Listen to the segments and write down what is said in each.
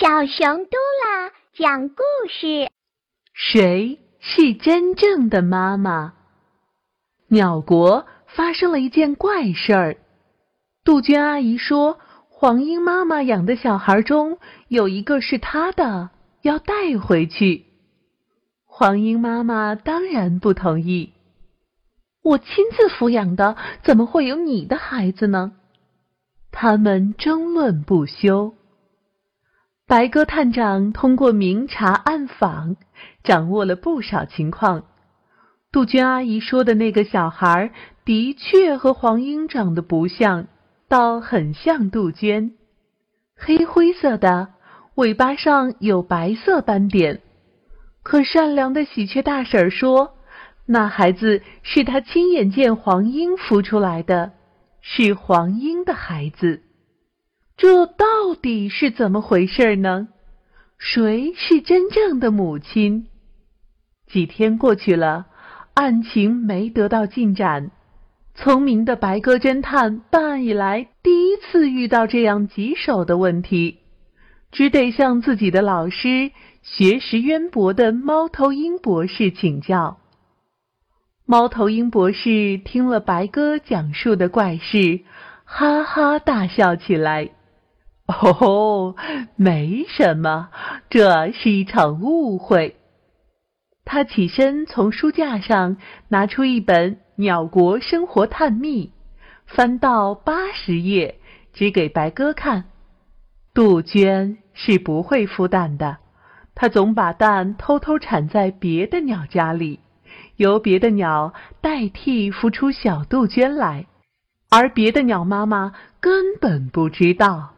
小熊嘟啦讲故事：谁是真正的妈妈？鸟国发生了一件怪事儿。杜鹃阿姨说，黄莺妈妈养的小孩中有一个是她的，要带回去。黄莺妈妈当然不同意。我亲自抚养的，怎么会有你的孩子呢？他们争论不休。白鸽探长通过明察暗访，掌握了不少情况。杜鹃阿姨说的那个小孩的确和黄莺长得不像，倒很像杜鹃，黑灰色的，尾巴上有白色斑点。可善良的喜鹊大婶说，那孩子是他亲眼见黄莺孵出来的，是黄莺的孩子。这到底是怎么回事呢？谁是真正的母亲？几天过去了，案情没得到进展。聪明的白鸽侦探办案以来第一次遇到这样棘手的问题，只得向自己的老师、学识渊博的猫头鹰博士请教。猫头鹰博士听了白鸽讲述的怪事，哈哈大笑起来。哦，没什么，这是一场误会。他起身从书架上拿出一本《鸟国生活探秘》，翻到八十页，指给白鸽看。杜鹃是不会孵蛋的，它总把蛋偷偷产在别的鸟家里，由别的鸟代替孵出小杜鹃来，而别的鸟妈妈根本不知道。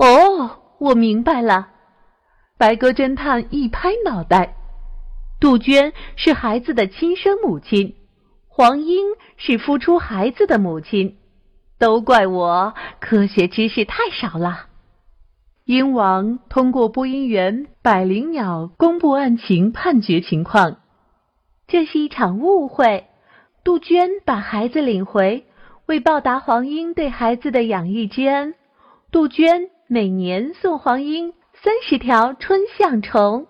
哦，我明白了。白鸽侦探一拍脑袋：杜鹃是孩子的亲生母亲，黄莺是孵出孩子的母亲。都怪我科学知识太少了。鹰王通过播音员百灵鸟公布案情判决情况：这是一场误会。杜鹃把孩子领回，为报答黄莺对孩子的养育之恩，杜鹃。每年送黄莺三十条春向虫。